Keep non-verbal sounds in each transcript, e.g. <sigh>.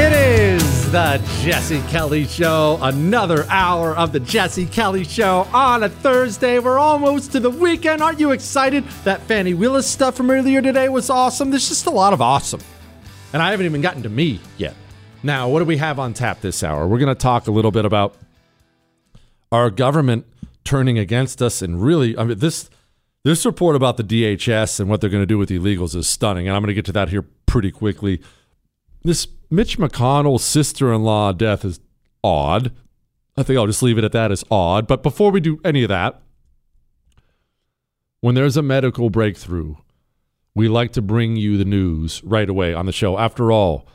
It is the Jesse Kelly Show. Another hour of the Jesse Kelly Show on a Thursday. We're almost to the weekend. Aren't you excited? That Fani Willis stuff from earlier today was awesome. There's just a lot of awesome. And I haven't even gotten to me yet. Now, what do we have on tap this hour? We're going to talk a little bit about our government turning against us and really, I mean, this. This report about the DHS and what they're going to do with illegals is stunning, and I'm going to get to that here pretty quickly. This Mitch McConnell sister in law death is odd. I think I'll just leave it at that as odd. But before we do any of that, when there's a medical breakthrough, we like to bring you the news right away on the show. After all,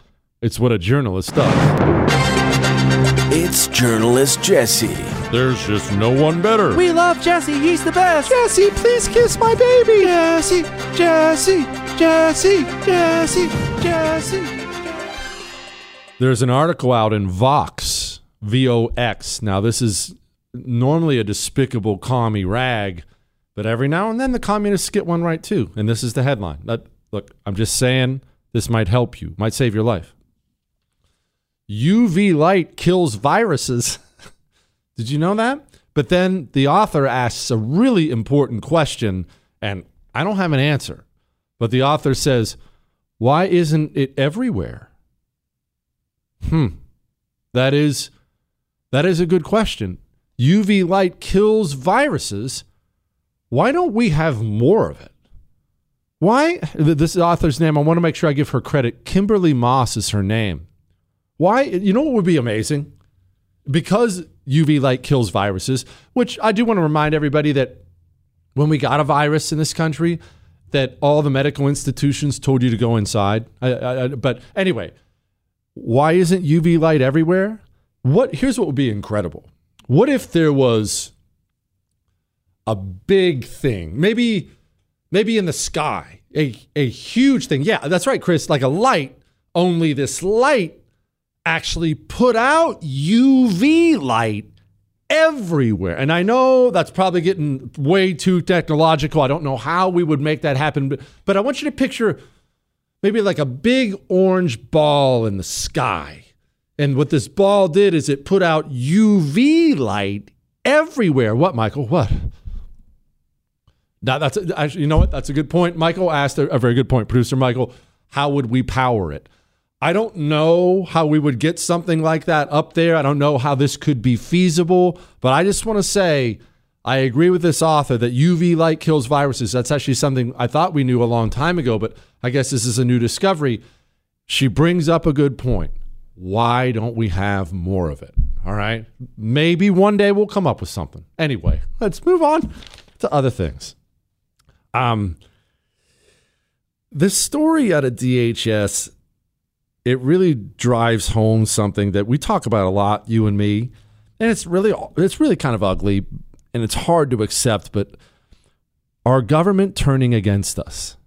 it's what a journalist does. It's journalist Jesse. There's just no one better. We love Jesse. He's the best. Jesse, please kiss my baby. Jesse, Jesse, Jesse, Jesse, Jesse. There's an article out in Vox, V O X. Now, this is normally a despicable commie rag, but every now and then the communists get one right too. And this is the headline. That, look, I'm just saying this might help you, might save your life. UV light kills viruses. <laughs> Did you know that? But then the author asks a really important question, and I don't have an answer. But the author says, Why isn't it everywhere? Hmm. That is that is a good question. UV light kills viruses. Why don't we have more of it? Why this author's name, I want to make sure I give her credit. Kimberly Moss is her name. Why you know what would be amazing? Because UV light kills viruses, which I do want to remind everybody that when we got a virus in this country, that all the medical institutions told you to go inside. I, I, but anyway, why isn't UV light everywhere? What here's what would be incredible. what if there was a big thing, maybe maybe in the sky, a a huge thing. Yeah, that's right, Chris, like a light, only this light actually put out UV light everywhere. And I know that's probably getting way too technological. I don't know how we would make that happen, but, but I want you to picture maybe like a big orange ball in the sky. And what this ball did is it put out UV light everywhere. What, Michael? What? Now that's actually, you know what? That's a good point. Michael asked a, a very good point. Producer Michael, how would we power it? I don't know how we would get something like that up there. I don't know how this could be feasible, but I just want to say I agree with this author that UV light kills viruses. That's actually something I thought we knew a long time ago, but I guess this is a new discovery. She brings up a good point. Why don't we have more of it? All right. Maybe one day we'll come up with something. Anyway, let's move on to other things. Um, this story out of DHS it really drives home something that we talk about a lot, you and me, and it's really it's really kind of ugly and it's hard to accept. But our government turning against us.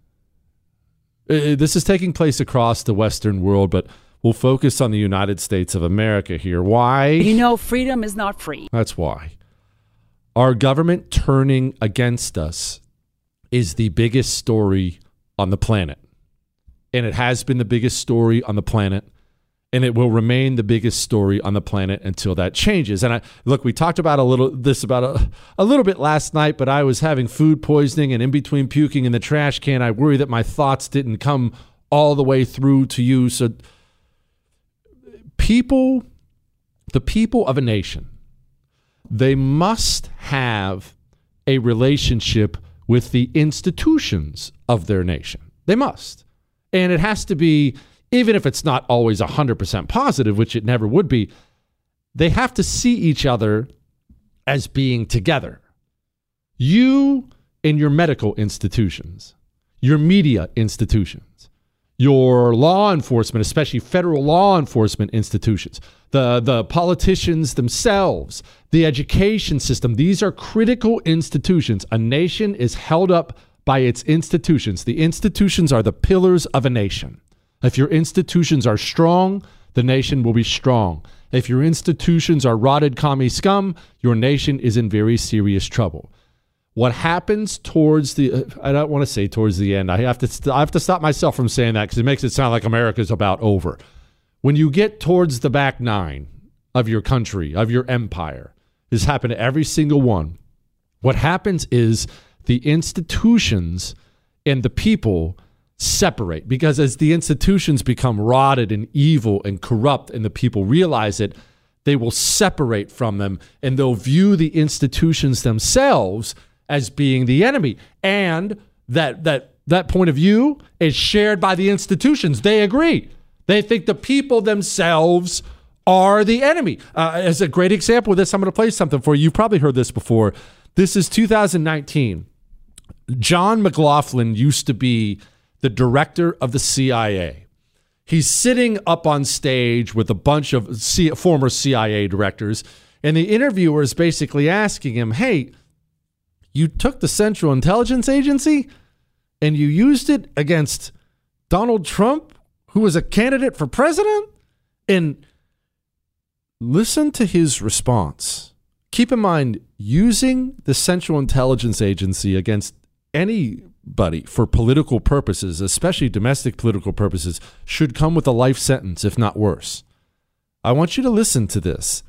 This is taking place across the Western world, but we'll focus on the United States of America here. Why? You know, freedom is not free. That's why. Our government turning against us is the biggest story on the planet and it has been the biggest story on the planet and it will remain the biggest story on the planet until that changes. And I look, we talked about a little this about a, a little bit last night, but I was having food poisoning and in between puking in the trash can, I worry that my thoughts didn't come all the way through to you. So people the people of a nation, they must have a relationship with the institutions of their nation. They must. And it has to be, even if it's not always 100% positive, which it never would be, they have to see each other as being together. You and your medical institutions, your media institutions, your law enforcement, especially federal law enforcement institutions, the, the politicians themselves, the education system, these are critical institutions. A nation is held up by its institutions. The institutions are the pillars of a nation. If your institutions are strong, the nation will be strong. If your institutions are rotted commie scum, your nation is in very serious trouble. What happens towards the I don't want to say towards the end. I have to I have to stop myself from saying that cuz it makes it sound like America's about over. When you get towards the back 9 of your country, of your empire, this happened to every single one. What happens is the institutions and the people separate. Because as the institutions become rotted and evil and corrupt and the people realize it they will separate from them and they'll view the institutions themselves as being the enemy. And that that that point of view is shared by the institutions. They agree. They think the people themselves are the enemy. Uh, as a great example of this i'm going to play something for you. You've probably heard this before. This is 2019 John McLaughlin used to be the director of the CIA. He's sitting up on stage with a bunch of C- former CIA directors, and the interviewer is basically asking him, Hey, you took the Central Intelligence Agency and you used it against Donald Trump, who was a candidate for president? And listen to his response. Keep in mind, using the Central Intelligence Agency against anybody for political purposes, especially domestic political purposes, should come with a life sentence, if not worse. I want you to listen to this.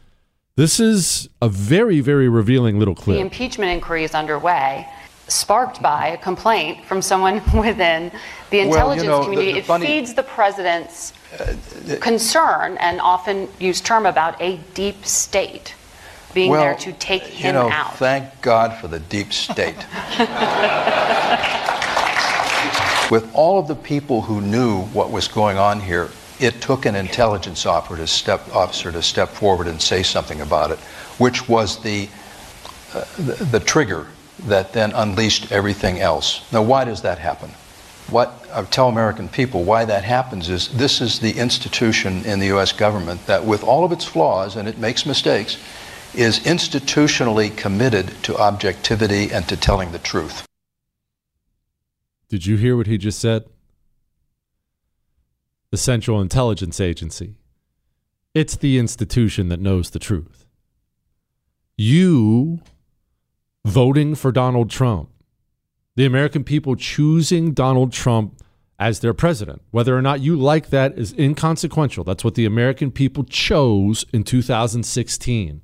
This is a very, very revealing little clip. The impeachment inquiry is underway, sparked by a complaint from someone <laughs> within the intelligence well, you know, community. The, the it funny, feeds the president's uh, concern and often used term about a deep state being well, there to take him you know, out. Thank God for the deep state. <laughs> With all of the people who knew what was going on here, it took an intelligence officer to step, officer to step forward and say something about it, which was the, uh, the, the trigger that then unleashed everything else. Now, why does that happen? What I tell American people why that happens is this is the institution in the U.S. government that, with all of its flaws, and it makes mistakes, is institutionally committed to objectivity and to telling the truth. Did you hear what he just said? The Central Intelligence Agency. It's the institution that knows the truth. You voting for Donald Trump, the American people choosing Donald Trump as their president. Whether or not you like that is inconsequential. That's what the American people chose in 2016.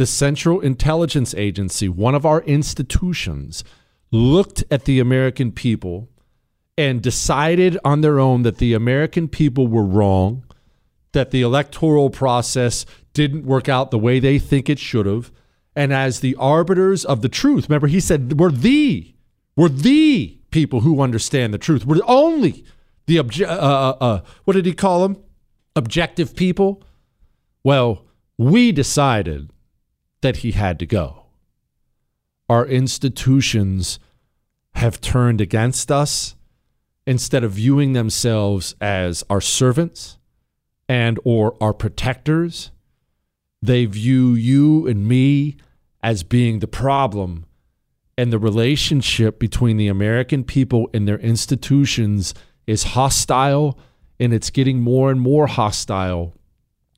The Central Intelligence Agency, one of our institutions, looked at the American people and decided on their own that the American people were wrong, that the electoral process didn't work out the way they think it should have. And as the arbiters of the truth, remember, he said, we're the, we're the people who understand the truth. We're only the obje- uh, uh, uh, what did he call them? Objective people. Well, we decided that he had to go. Our institutions have turned against us instead of viewing themselves as our servants and or our protectors they view you and me as being the problem and the relationship between the American people and their institutions is hostile and it's getting more and more hostile.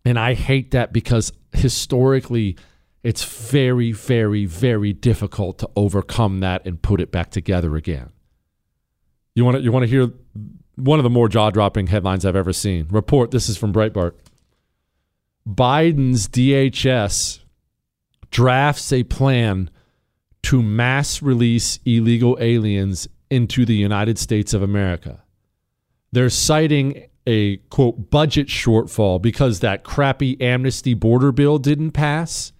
And I hate that because historically, it's very, very, very difficult to overcome that and put it back together again. You want to you want to hear one of the more jaw-dropping headlines I've ever seen. Report. This is from Breitbart. Biden's DHS drafts a plan to mass release illegal aliens into the United States of America. They're citing a quote budget shortfall because that crappy amnesty border bill didn't pass.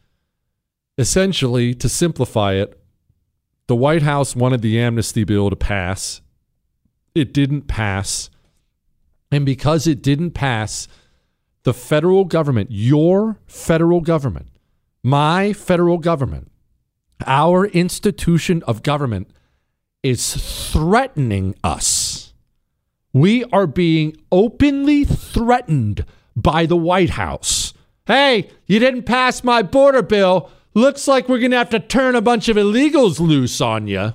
Essentially, to simplify it, the White House wanted the amnesty bill to pass. It didn't pass. And because it didn't pass, the federal government, your federal government, my federal government, our institution of government is threatening us. We are being openly threatened by the White House. Hey, you didn't pass my border bill. Looks like we're going to have to turn a bunch of illegals loose on you.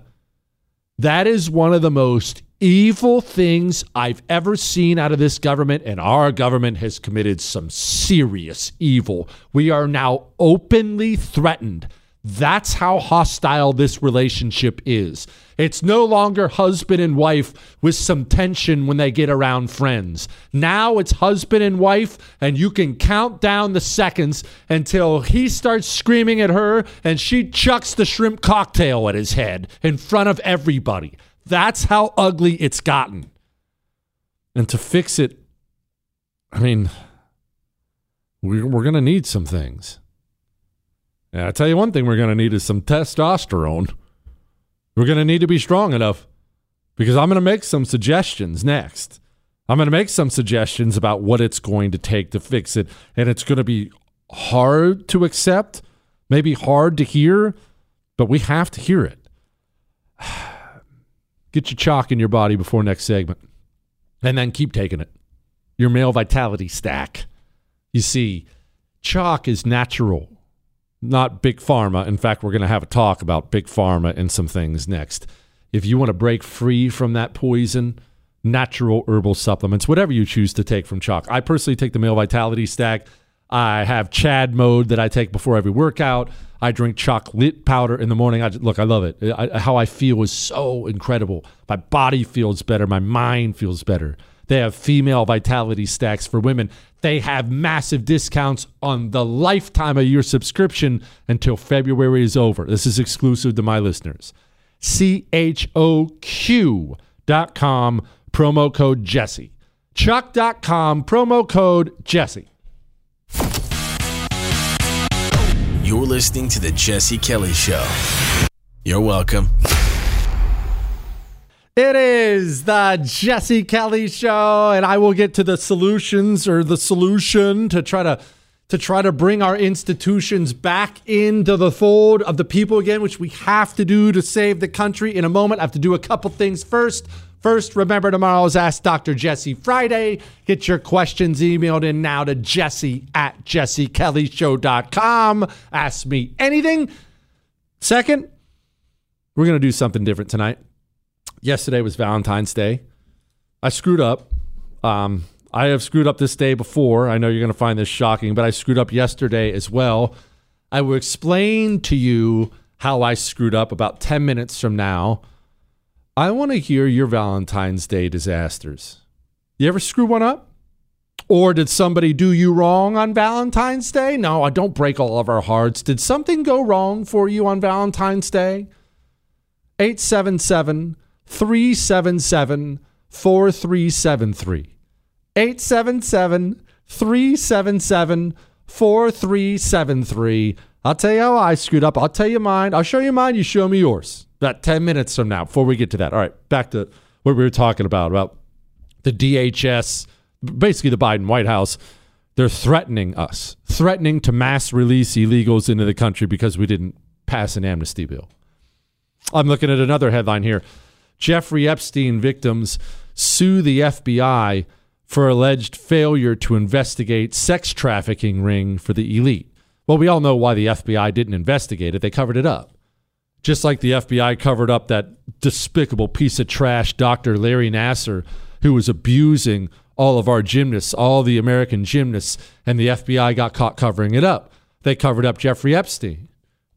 That is one of the most evil things I've ever seen out of this government, and our government has committed some serious evil. We are now openly threatened. That's how hostile this relationship is. It's no longer husband and wife with some tension when they get around friends. Now it's husband and wife, and you can count down the seconds until he starts screaming at her and she chucks the shrimp cocktail at his head in front of everybody. That's how ugly it's gotten. And to fix it, I mean, we're, going to need some things. And I tell you one thing we're going to need is some testosterone. We're going to need to be strong enough because I'm going to make some suggestions next. I'm going to make some suggestions about what it's going to take to fix it. And it's going to be hard to accept, maybe hard to hear, but we have to hear it. <sighs> Get your Choq in your body before next segment. And then keep taking it. Your male vitality stack. You see, Choq is natural, not big pharma. In fact, we're going to have a talk about big pharma and some things next. If you want to break free from that poison, natural herbal supplements, whatever you choose to take from Choq. I personally take the male vitality stack. I have Chad mode that I take before every workout. I drink chocolate powder in the morning. I just, look, I love it. I, how I feel is so incredible. My body feels better. My mind feels better. They have female vitality stacks for women. They have massive discounts on the lifetime of your subscription until February is over. This is exclusive to my listeners. C H O Q dot com, promo code Jesse. Choq.com, promo code Jesse. You're listening to The Jesse Kelly Show. You're welcome. It is the Jesse Kelly Show, and I will get to the solutions or the solution to try to to try to bring our institutions back into the fold of the people again, which we have to do to save the country. In a moment, I have to do a couple things first. First, remember tomorrow's Ask Dr. Jesse Friday. Get your questions emailed in now to jesse at jessekellyshow.com. Ask me anything. Second, we're going to do something different tonight. Yesterday was Valentine's Day. I screwed up. Um, I have screwed up this day before. I know you're going to find this shocking, but I screwed up yesterday as well. I will explain to you how I screwed up about 10 minutes from now. I want to hear your Valentine's Day disasters. You ever screw one up? Or did somebody do you wrong on Valentine's Day? No, I don't break all of our hearts. Did something go wrong for you on Valentine's Day? 877 377 4373. 877 377 4373. I'll tell you how I screwed up. I'll tell you mine. I'll show you mine. You show me yours. About 10 minutes from now before we get to that. All right, back to what we were talking about about the DHS, basically the Biden White House. They're threatening us, threatening to mass release illegals into the country because we didn't pass an amnesty bill. I'm looking at another headline here. Jeffrey Epstein victims sue the FBI for alleged failure to investigate sex trafficking ring for the elite. Well, we all know why the FBI didn't investigate it. They covered it up. Just like the FBI covered up that despicable piece of trash, Dr. Larry Nassar, who was abusing all of our gymnasts, all the American gymnasts, and the FBI got caught covering it up. They covered up Jeffrey Epstein.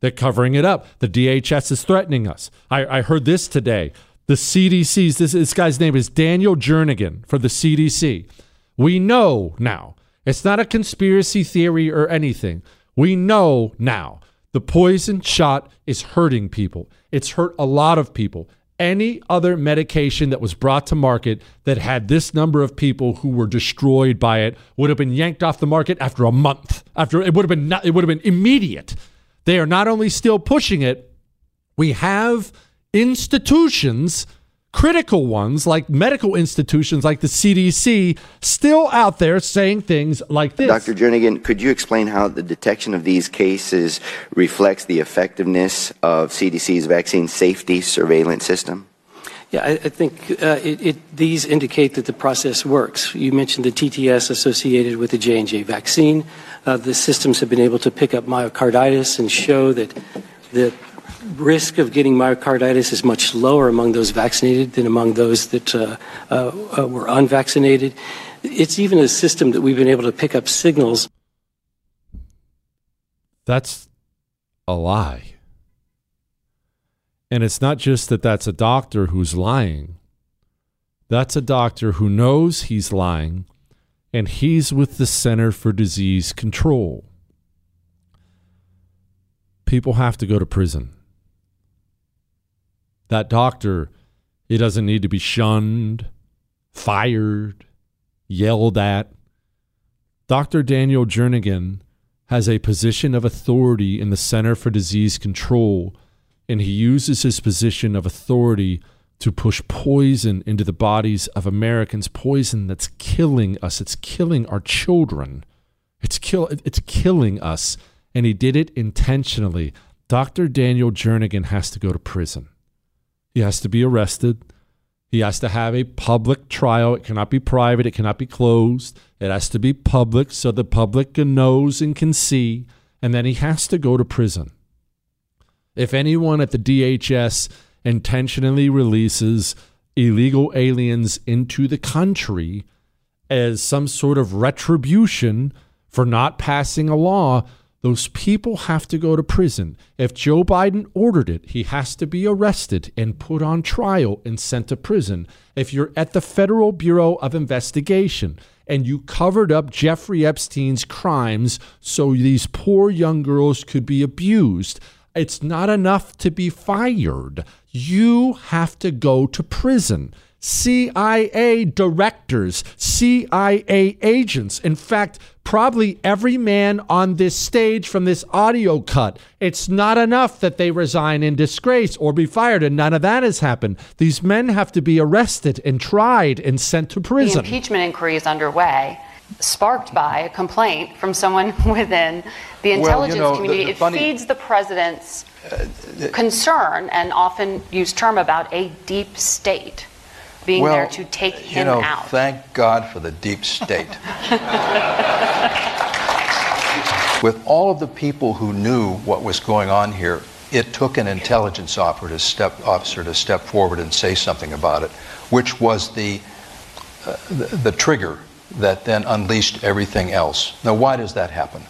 They're covering it up. The DHS is threatening us. I, I heard this today. The CDC's, this, this guy's name is Daniel Jernigan for the CDC. We know now, it's not a conspiracy theory or anything. We know now the poison shot is hurting people. It's hurt a lot of people. Any other medication that was brought to market that had this number of people who were destroyed by it would have been yanked off the market after a month. After it would have been not, it would have been immediate. They are not only still pushing it, we have institutions critical ones like medical institutions like the CDC still out there saying things like this. Dr. Jernigan, could you explain how the detection of these cases reflects the effectiveness of CDC's vaccine safety surveillance system? Yeah, I, I think uh, it, it, these indicate that the process works. You mentioned the TTS associated with the J&J vaccine. Uh, the systems have been able to pick up myocarditis and show that the risk of getting myocarditis is much lower among those vaccinated than among those that uh, uh, uh, were unvaccinated. It's even a system that we've been able to pick up signals. That's a lie. And it's not just that that's a doctor who's lying. That's a doctor who knows he's lying, and he's with the Center for Disease Control. People have to go to prison that doctor, he doesn't need to be shunned, fired, yelled at. Dr. Daniel Jernigan has a position of authority in the Center for Disease Control, and he uses his position of authority to push poison into the bodies of Americans, poison that's killing us. It's killing our children. It's kill it's killing us. And he did it intentionally. Dr. Daniel Jernigan has to go to prison. He has to be arrested. He has to have a public trial. It cannot be private. It cannot be closed. It has to be public so the public can knows and can see. And then he has to go to prison. If anyone at the DHS intentionally releases illegal aliens into the country as some sort of retribution for not passing a law, those people have to go to prison. If Joe Biden ordered it, he has to be arrested and put on trial and sent to prison. If you're at the Federal Bureau of Investigation and you covered up Jeffrey Epstein's crimes so these poor young girls could be abused, it's not enough to be fired. You have to go to prison. CIA directors, CIA agents. In fact, probably every man on this stage from this audio cut. It's not enough that they resign in disgrace or be fired, and none of that has happened. These men have to be arrested and tried and sent to prison. The impeachment inquiry is underway, sparked by a complaint from someone <laughs> within the intelligence well, you know, community. The, the funny... It feeds the president's uh, concern and often used term about a deep state being well, there to take him you know, out. Thank God for the deep state. <laughs> With all of the people who knew what was going on here, it took an intelligence officer to step, officer to step forward and say something about it, which was the, uh, the, the trigger that then unleashed everything else. Now, why does that happen?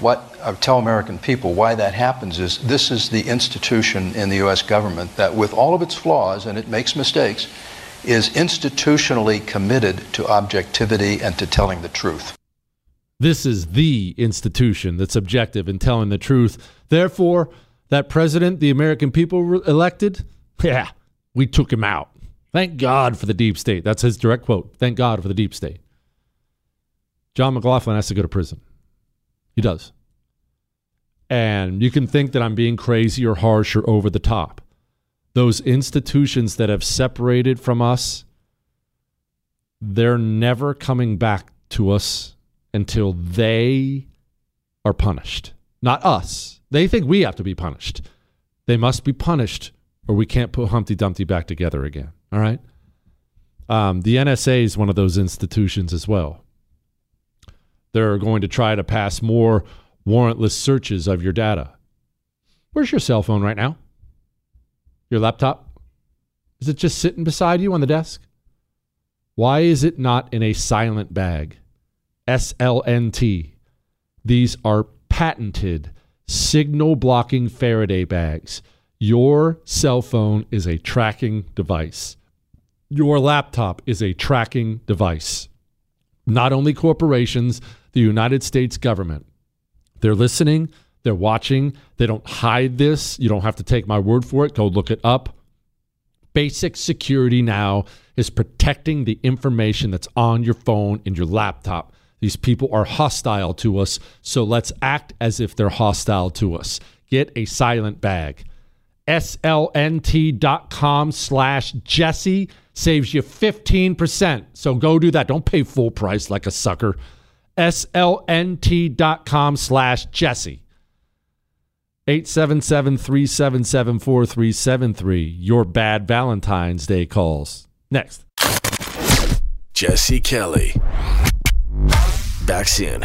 What I tell American people why that happens is this is the institution in the U.S. government that, with all of its flaws, and it makes mistakes, is institutionally committed to objectivity and to telling the truth. This is the institution that's objective in telling the truth. Therefore, that president the American people re- elected, yeah, we took him out. Thank God for the deep state. That's his direct quote. Thank God for the deep state. John McLaughlin has to go to prison. He does. And you can think that I'm being crazy or harsh or over the top. Those institutions that have separated from us, they're never coming back to us until they are punished. Not us. They think we have to be punished. They must be punished or we can't put Humpty Dumpty back together again. All right? Um, the NSA is one of those institutions as well. They're going to try to pass more warrantless searches of your data. Where's your cell phone right now? Your laptop? Is it just sitting beside you on the desk? Why is it not in a silent bag? SLNT. These are patented signal blocking Faraday bags. Your cell phone is a tracking device. Your laptop is a tracking device. Not only corporations, the United States government. They're listening, they're watching, they don't hide this. You don't have to take my word for it. Go look it up. Basic security now is protecting the information that's on your phone and your laptop. These people are hostile to us, so let's act as if they're hostile to us. Get a silent bag. SLNT.com slash Jesse saves you 15%. So go do that. Don't pay full price like a sucker. SLNT.com slash Jesse. 877-377-4373. Your bad Valentine's Day calls. Next. Jesse Kelly. Back soon.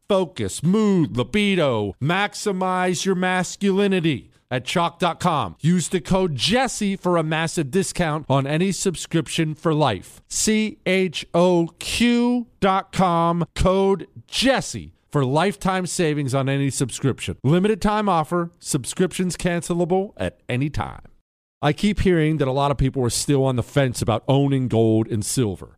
focus, mood, libido. Maximize your masculinity at choq.com. Use the code Jesse for a massive discount on any subscription for life. C H O Q.com, code Jesse for lifetime savings on any subscription. Limited time offer, subscriptions cancelable at any time. I keep hearing that a lot of people are still on the fence about owning gold and silver.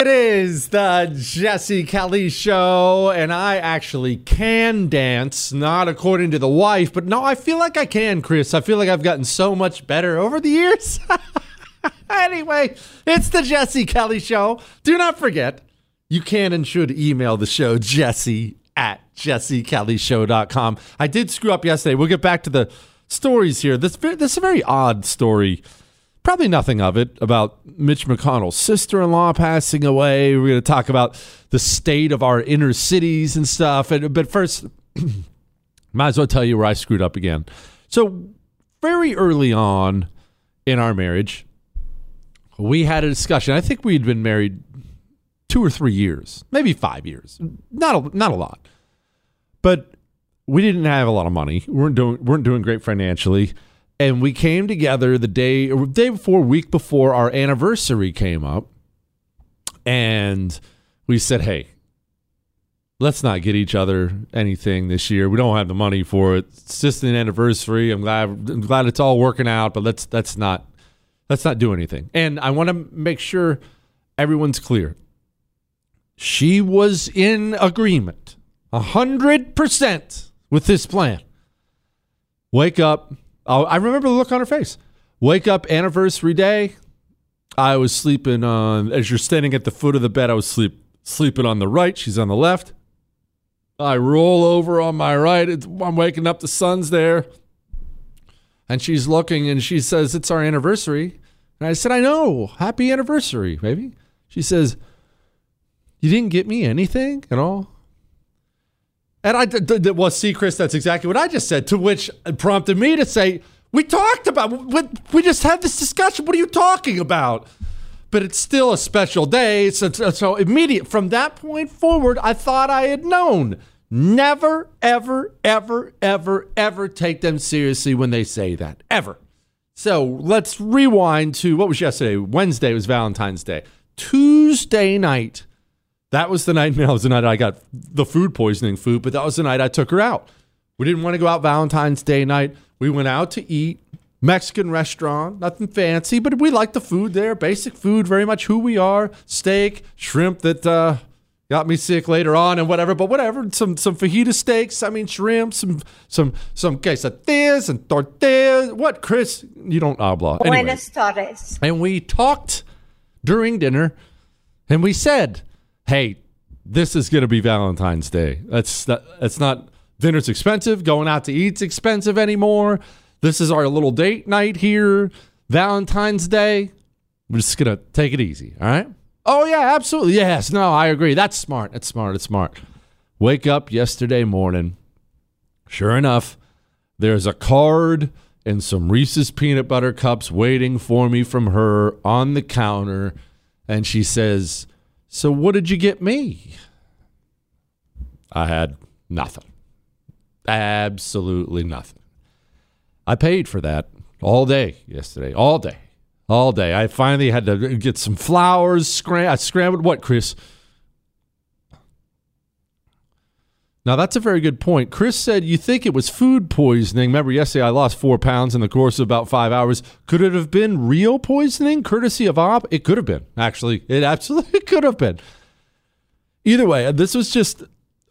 It is the Jesse Kelly Show, and I actually can dance, not according to the wife, but no, I feel like I can, Chris. I feel like I've gotten so much better over the years. <laughs> anyway, it's the Jesse Kelly Show. Do not forget, you can and should email the show, jesse at jessekellyshow.com. I did screw up yesterday. We'll get back to the stories here. This, this is a very odd story probably nothing of it about Mitch McConnell's sister in law passing away. We're going to talk about the state of our inner cities and stuff. And, but first, <clears throat> might as well tell you where I screwed up again. So, very early on in our marriage, we had a discussion. I think we'd been married two or three years, maybe five years. Not a, not a lot. But we didn't have a lot of money. We weren't doing, weren't doing great financially and we came together the day day before week before our anniversary came up. And we said hey let's not get each other anything this year. We don't have the money for it. It's just an anniversary. I'm glad i'm glad it's all working out but let's let's not let's not do anything. And i want to make sure everyone's clear. She was in agreement 100% with this plan. Wake up Oh, I remember the look on her face. Wake up anniversary day. I was sleeping on as you're standing at the foot of the bed. I was sleep sleeping on the right. She's on the left. I roll over on my right. It's, I'm waking up. The sun's there, and she's looking, and she says, "It's our anniversary." And I said, "I know. Happy anniversary, baby." She says, "You didn't get me anything at all." And I did, well, see, Chris, that's exactly what I just said. To which prompted me to say, "We talked about. We just had this discussion. What are you talking about?" But it's still a special day. So, so immediate from that point forward, I thought I had known. Never, ever, ever, ever, ever take them seriously when they say that. Ever. So let's rewind to what was yesterday? Wednesday was Valentine's Day. Tuesday night, that was the night. <laughs> That was the night I got the food poisoning food, but that was the night I took her out. We didn't want to go out Valentine's Day night. We went out to eat. Mexican restaurant, nothing fancy, but we like the food there. Basic food, very much who we are. Steak, shrimp that uh, got me sick later on, and whatever. But whatever, some some fajita steaks. I mean, shrimp, some some some quesadillas and tortillas. What, Chris? You don't habla. Anyway, Buenas tardes. And we talked during dinner, and we said hey, this is going to be Valentine's Day. That's that, that's not dinner's expensive. Going out to eat's expensive anymore. This is our little date night here. Valentine's Day. We're just gonna take it easy. All right. Oh yeah, absolutely. Yes. No, I agree. That's smart. That's smart. It's smart. Wake up yesterday morning. Sure enough, there's a card and some Reese's peanut butter cups waiting for me from her on the counter. And she says, So, what did you get me? I had nothing. Absolutely nothing. I paid for that all day yesterday, all day, all day. I finally had to get some flowers. Scram- I scrambled what, Chris? Now, that's a very good point. Chris said you think it was food poisoning. Remember, yesterday I lost four pounds in the course of about five hours. Could it have been real poisoning, courtesy of Op? It could have been, actually. It absolutely <laughs> could have been. Either way, uh, this was just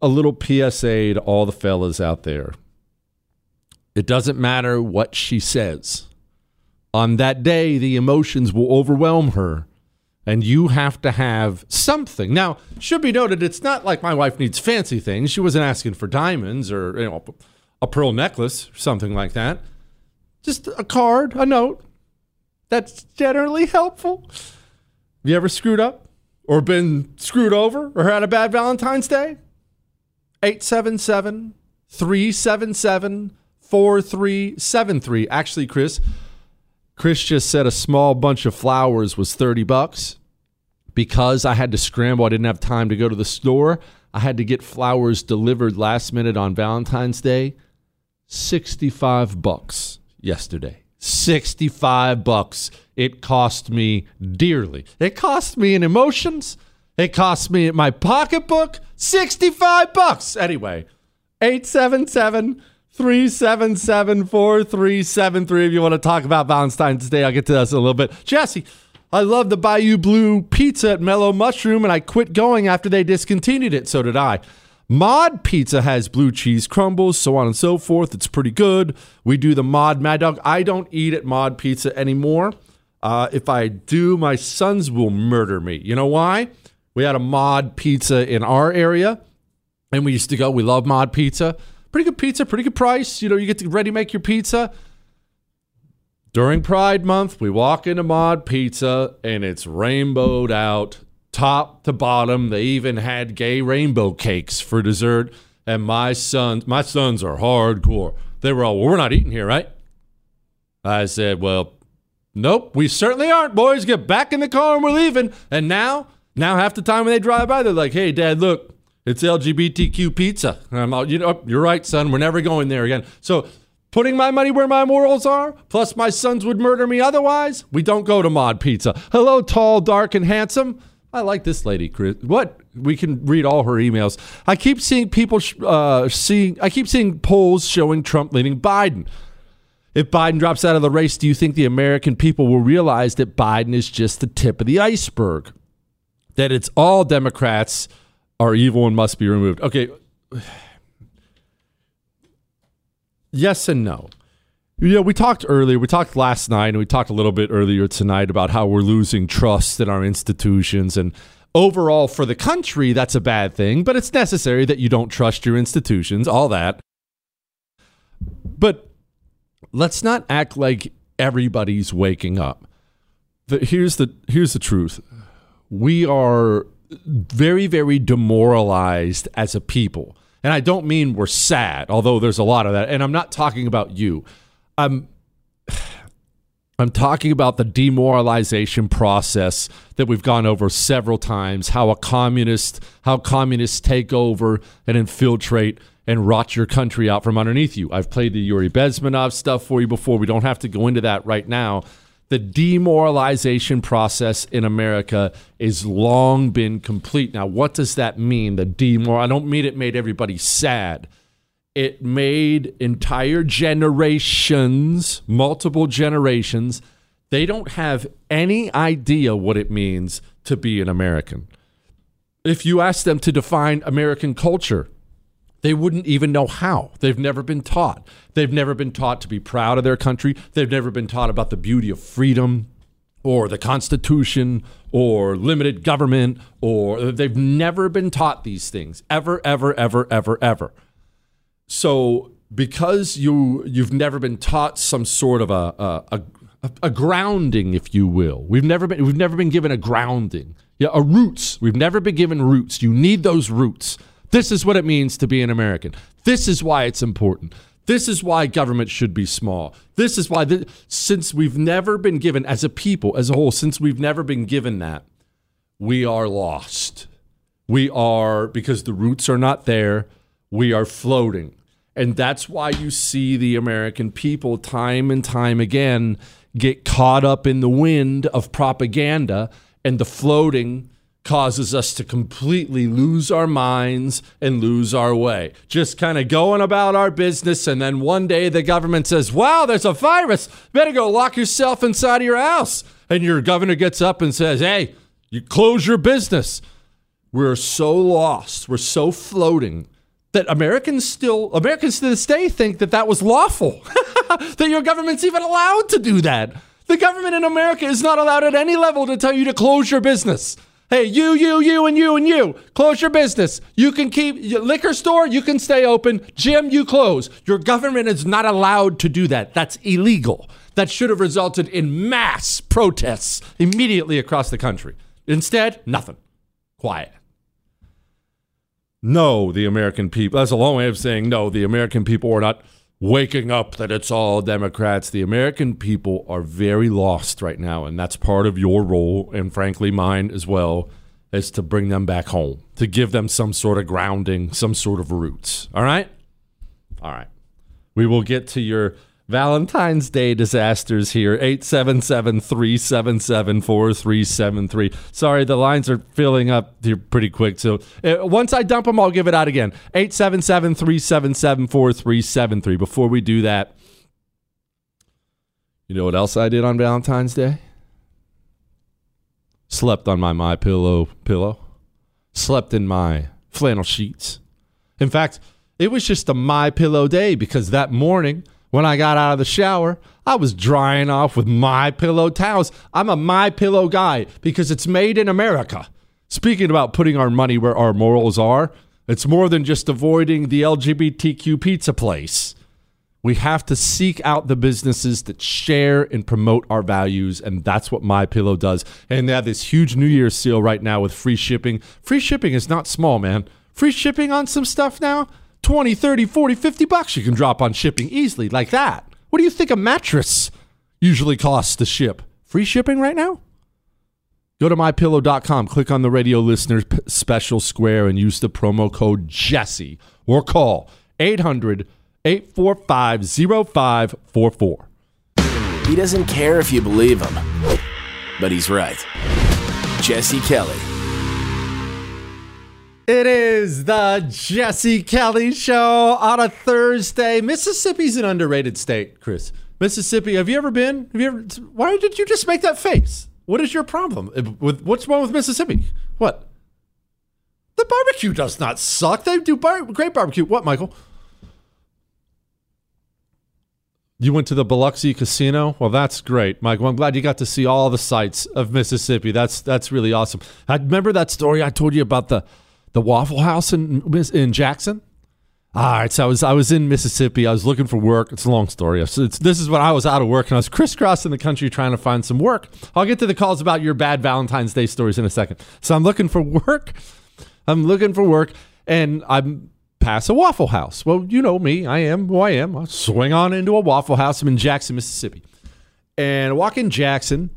a little PSA to all the fellas out there. It doesn't matter what she says. On that day, the emotions will overwhelm her and you have to have something. Now, should be noted, it's not like my wife needs fancy things. She wasn't asking for diamonds or you know a pearl necklace or something like that. Just a card, a note. That's generally helpful. Have you ever screwed up or been screwed over or had a bad Valentine's Day? 877 377 4373. Actually, Chris, Chris just said a small bunch of flowers was 30 bucks. Because I had to scramble, I didn't have time to go to the store. I had to get flowers delivered last minute on Valentine's Day. 65 bucks yesterday. 65 bucks. It cost me dearly. It cost me in emotions. It cost me in my pocketbook. 65 bucks. Anyway, 877- 377 4373 if you want to talk about Valentine's Day. I'll get to that in a little bit. Jesse, I love the Bayou Blue pizza at Mellow Mushroom, and I quit going after they discontinued it. So did I. Mod Pizza has blue cheese crumbles, so on and so forth. It's pretty good. We do the Mod Mad Dog. I don't eat at Mod Pizza anymore. Uh, if I do, my sons will murder me. You know why? We had a Mod Pizza in our area, and we used to go. We love Mod Pizza pretty good pizza, pretty good price. You know, you get to ready make your pizza. During Pride Month, we walk into Mod Pizza and it's rainbowed out top to bottom. They even had gay rainbow cakes for dessert. And my sons, my sons are hardcore. They were all, well, we're not eating here, right? I said, well, nope, we certainly aren't, boys. Get back in the car and we're leaving. And now, now half the time when they drive by, they're like, hey, dad, look, it's LGBTQ pizza. I'm all, you know, you're right, son. We're never going there again. So putting my money where my morals are, plus my sons would murder me otherwise, we don't go to Mod Pizza. Hello, tall, dark, and handsome. I like this lady, Chris. What? We can read all her emails. I keep seeing people uh, seeing. I keep seeing polls showing Trump leading Biden. If Biden drops out of the race, do you think the American people will realize that Biden is just the tip of the iceberg? That it's all Democrats are evil and must be removed. Okay. <sighs> Yes and no. You know, we talked earlier, we talked last night, and we talked a little bit earlier tonight about how we're losing trust in our institutions. And overall, for the country, that's a bad thing, but it's necessary that you don't trust your institutions, all that. But let's not act like everybody's waking up. The, here's the here's the truth. We are very, very demoralized as a people. And I don't mean we're sad, although there's a lot of that. And I'm not talking about you. I'm <sighs> I'm talking about the demoralization process that we've gone over several times, how a communist, how communists take over and infiltrate and rot your country out from underneath you. I've played the Yuri Bezmenov stuff for you before. We don't have to go into that right now the demoralization process in America is long been complete. Now, what does that mean? The demor I don't mean it made everybody sad. It made entire generations, multiple generations, they don't have any idea what it means to be an American. If you ask them to define American culture, they wouldn't even know how. They've never been taught. They've never been taught to be proud of their country. They've never been taught about the beauty of freedom or the Constitution or limited government, or they've never been taught these things ever, ever, ever, ever, ever. So, because you you've never been taught some sort of a a, a, a grounding, if you will, we've never been we've never been given a grounding, yeah, a roots. We've never been given roots. You need those roots This is what it means to be an American. This is why it's important. This is why government should be small. This is why, th- since we've never been given, as a people, as a whole, since we've never been given that, we are lost. We are, because the roots are not there, we are floating. And that's why you see the American people time and time again get caught up in the wind of propaganda and the floating causes us to completely lose our minds and lose our way. Just kind of going about our business, and then one day the government says, Wow, there's a virus. Better go lock yourself inside of your house. And your governor gets up and says, Hey, you close your business. We're so lost. We're so floating that Americans still, Americans to this day think that that was lawful, <laughs> that your government's even allowed to do that. The government in America is not allowed at any level to tell you to close your business. Hey, you, you, you, and you, and you, close your business. You can keep your liquor store, you can stay open. Gym, you close. Your government is not allowed to do that. That's illegal. That should have resulted in mass protests immediately across the country. Instead, nothing. Quiet. No, the American people. That's a long way of saying no, the American people are not waking up that it's all Democrats. The American people are very lost right now, and that's part of your role, and frankly, mine as well, is to bring them back home, to give them some sort of grounding, some sort of roots. All right? All right. We will get to your Valentine's Day disasters here. 877 377 4373. Sorry, the lines are filling up here pretty quick. So uh, once I dump them, I'll give it out again. 877 377 4373. Before we do that, you know what else I did on Valentine's Day? Slept on my My Pillow pillow. Slept in my flannel sheets. In fact, it was just a My Pillow day because that morning when I got out of the shower, I was drying off with my pillow towels. I'm a my pillow guy because it's made in America. Speaking about putting our money where our morals are, it's more than just avoiding the LGBTQ pizza place. We have to seek out the businesses that share and promote our values, and that's what My Pillow does. And they have this huge New Year's sale right now with free shipping. Free shipping is not small, man. Free shipping on some stuff now 20, 30, 40, 50 bucks you can drop on shipping easily like that. What do you think a mattress usually costs to ship? Free shipping right now? Go to mypillow.com, click on the radio listeners special square and use the promo code Jesse or call 800 845 0544. He doesn't care if you believe him, but he's right. Jesse Kelly it is the Jesse Kelly Show on a Thursday. Mississippi's an underrated state, Chris. Mississippi, have you ever been? Have you ever? Why did you just make that face? What is your problem uh, with what's wrong with Mississippi? What? The barbecue does not suck. They do bar- great barbecue. What, Michael? You went to the Biloxi Casino. Well, that's great, Michael. I'm glad you got to see all the sights of Mississippi. That's that's really awesome. I remember that story I told you about the the Waffle House in in Jackson. All right, so I was I was in Mississippi. I was looking for work. It's a long story. So this is when I was out of work and I was crisscrossing the country trying to find some work. I'll get to the calls about your bad Valentine's Day stories in a second. So I'm looking for work. I'm looking for work, and I'm past a Waffle House. Well, you know me. I am who I am. I swing on into a Waffle House. I'm in Jackson, Mississippi, and I walk in Jackson,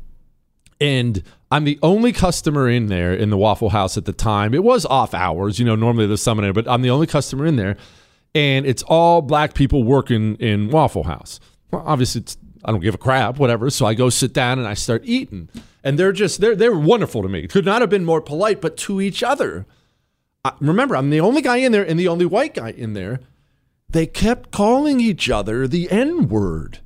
and I'm the only customer in there in the Waffle House at the time. It was off hours, you know, normally there's someone there, but I'm the only customer in there. And it's all black people working in Waffle House. Well, obviously, I don't give a crap, whatever. So I go sit down and I start eating. And they're just, they're, they're wonderful to me. Could not have been more polite, but to each other. I, remember, I'm the only guy in there and the only white guy in there. They kept calling each other the N word.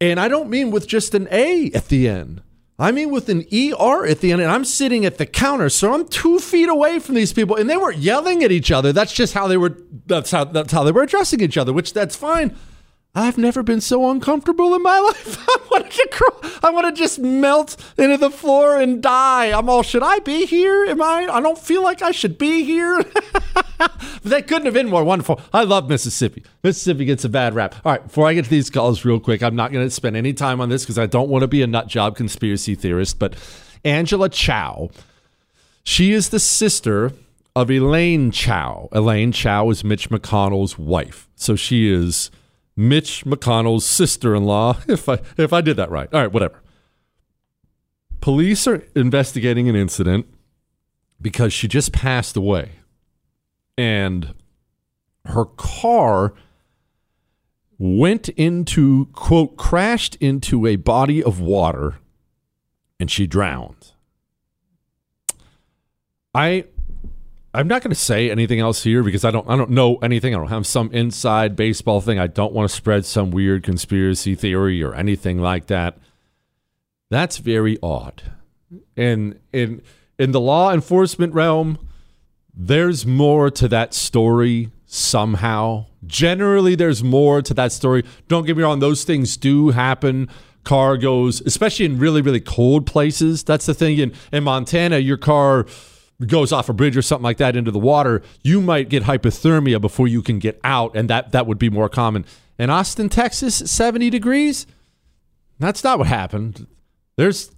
And I don't mean with just an A at the end. I mean, with an ER at the end, and I'm sitting at the counter, so I'm two feet away from these people, and they weren't yelling at each other. That's just how they were. That's how that's how they were addressing each other, which that's fine. I've never been so uncomfortable in my <laughs> life. I wanted to crawl. I want to just melt into the floor and die. I'm all, should I be here? Am I? I don't feel like I should be here. <laughs> but that couldn't have been more wonderful. I love Mississippi. Mississippi gets a bad rap. All right, before I get to these calls real quick, I'm not going to spend any time on this because I don't want to be a nut job conspiracy theorist, but Angela Chao, she is the sister of Elaine Chao. Elaine Chao is Mitch McConnell's wife. So she is Mitch McConnell's sister-in-law <laughs> if I if I did that right. All right, whatever. Police are investigating an incident because she just passed away. And her car went into quote crashed into a body of water and she drowned. I I'm not going to say anything else here because I don't I don't know anything. I don't have some inside baseball thing. I don't want to spread some weird conspiracy theory or anything like that. That's very odd. And in in the law enforcement realm, there's more to that story somehow. Generally, there's more to that story. Don't get me wrong; those things do happen. Car goes, especially in really really cold places. That's the thing. In in Montana, your car goes off a bridge or something like that into the water, you might get hypothermia before you can get out, and that that would be more common. In Austin, Texas, 70 degrees. That's not what happened. There's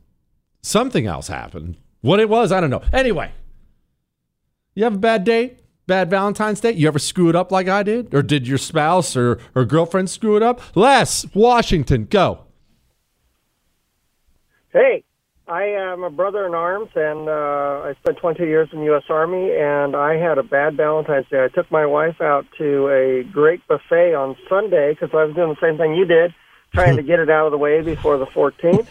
something else happened. What it was, I don't know. Anyway, you have a bad date, bad Valentine's Day. You ever screw it up like I did, or did your spouse or or girlfriend screw it up? Les, Washington, go. Hey, I am a brother in arms, and uh, I spent 20 years in the U.S. Army, and I had a bad Valentine's Day. I took my wife out to a great buffet on Sunday because I was doing the same thing you did, <laughs> trying to get it out of the way before the 14th.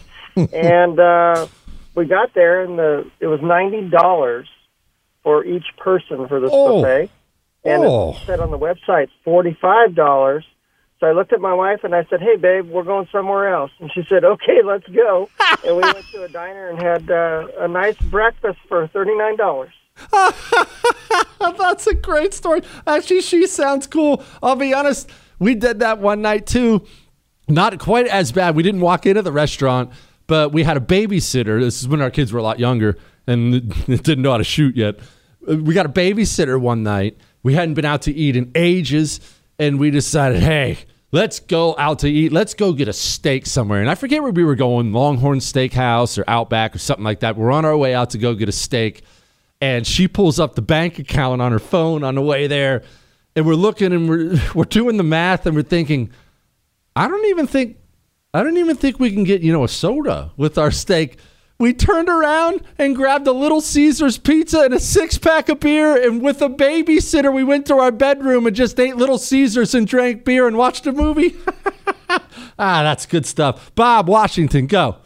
and uh, we got there, and the it was ninety dollars for each person for this oh. buffet, and oh. it said on the website forty five dollars so I looked at my wife and I said, "Hey, babe, we're going somewhere else." And she said, "Okay, let's go." and we went to a diner and had uh, a nice breakfast for thirty nine dollars. <laughs> That's a great story. Actually, she sounds cool. I'll be honest. We did that one night too. Not quite as bad. We didn't walk into the restaurant, but we had a babysitter. This is when our kids were a lot younger and <laughs> didn't know how to shoot yet. We got a babysitter one night. We hadn't been out to eat in ages and we decided, hey, let's go out to eat. Let's go get a steak somewhere. And I forget where we were going, Longhorn Steakhouse or Outback or something like that. We're on our way out to go get a steak. And she pulls up the bank account on her phone on the way there. And we're looking and we're <laughs> we're doing the math and we're thinking, I don't even think I don't even think we can get, you know, a soda with our steak we turned around and grabbed a Little Caesars pizza and a six pack of beer. And with a babysitter, we went to our bedroom and just ate Little Caesars and drank beer and watched a movie. <laughs> ah, that's good stuff. Bob Washington, go.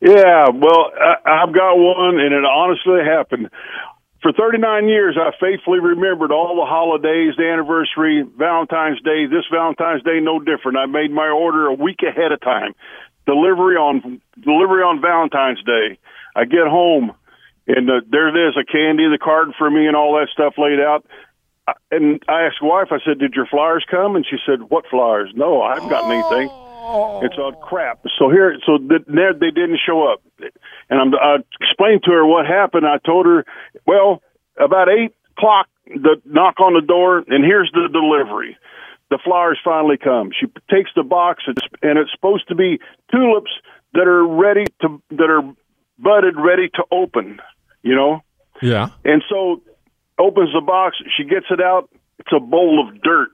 Yeah, well, I've got one, and it honestly happened. For 39 years, I faithfully remembered all the holidays, the anniversary, Valentine's Day, this Valentine's Day, no different. I made my order a week ahead of time delivery on delivery on Valentine's Day. I get home and uh, there it is, a candy, the card for me, and all that stuff laid out. And I asked wife, I said, "Did your flowers come?" And she said, "What flowers? No, I haven't gotten anything." It's all crap. So here, so th- there they didn't show up, and I'm, I explained to her what happened. I told her, well, about eight o'clock, the knock on the door, and here's the delivery the flowers finally come. She takes the box, and it's supposed to be tulips that are ready to that are budded, ready to open. You know. Yeah. And so opens the box. She gets it out. It's a bowl of dirt.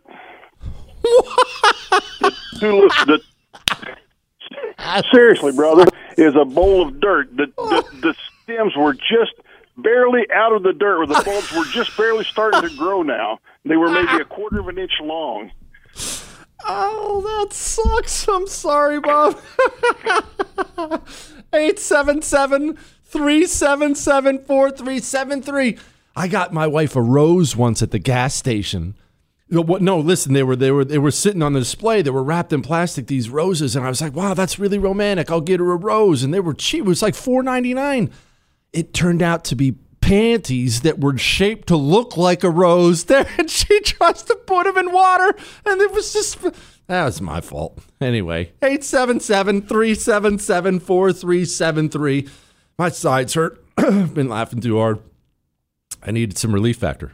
the tulips. The, seriously, brother, is a bowl of dirt. The, the the stems were just barely out of the dirt, where the bulbs were just barely starting to grow. Now they were maybe a quarter of an inch long. Oh, that sucks. I'm sorry, Bob. <laughs> 877 377 4373. I got my wife a rose once at the gas station. No, listen, they were they were they were sitting on the display. They were wrapped in plastic, these roses, and I was like, wow, that's really romantic. I'll get her a rose. And they were cheap. It was like four ninety nine. It turned out to be panties that were shaped to look like a rose. <laughs> There and she tries to put them in water and it was just that was my fault. Anyway 877-377-4373 my sides hurt. <clears throat> Been laughing too hard. I needed some relief factor.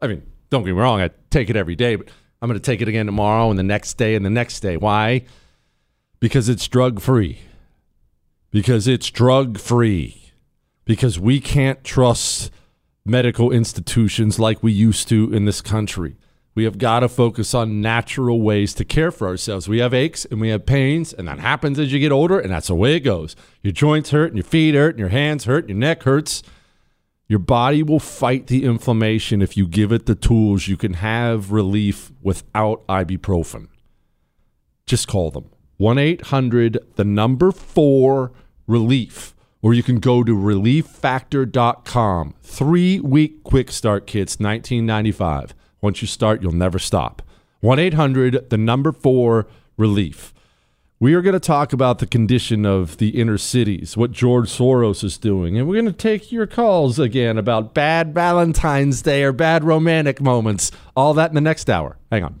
I mean don't get me wrong i take it every day but i'm going to take it again tomorrow and the next day and the next day. Why? Because it's drug free because it's drug free because we can't trust medical institutions like we used to in this country. We have got to focus on natural ways to care for ourselves. We have aches and we have pains, and that happens as you get older, and that's the way it goes. Your joints hurt, and your feet hurt, and your hands hurt, and your neck hurts. Your body will fight the inflammation if you give it the tools. You can have relief without ibuprofen. Just call them 1 800, the number four relief. Or you can go to relieffactor.com. Three week quick start kits, 1995. Once you start, you'll never stop. 1 800, the number four relief. We are going to talk about the condition of the inner cities, what George Soros is doing, and we're going to take your calls again about bad Valentine's Day or bad romantic moments. All that in the next hour. Hang on.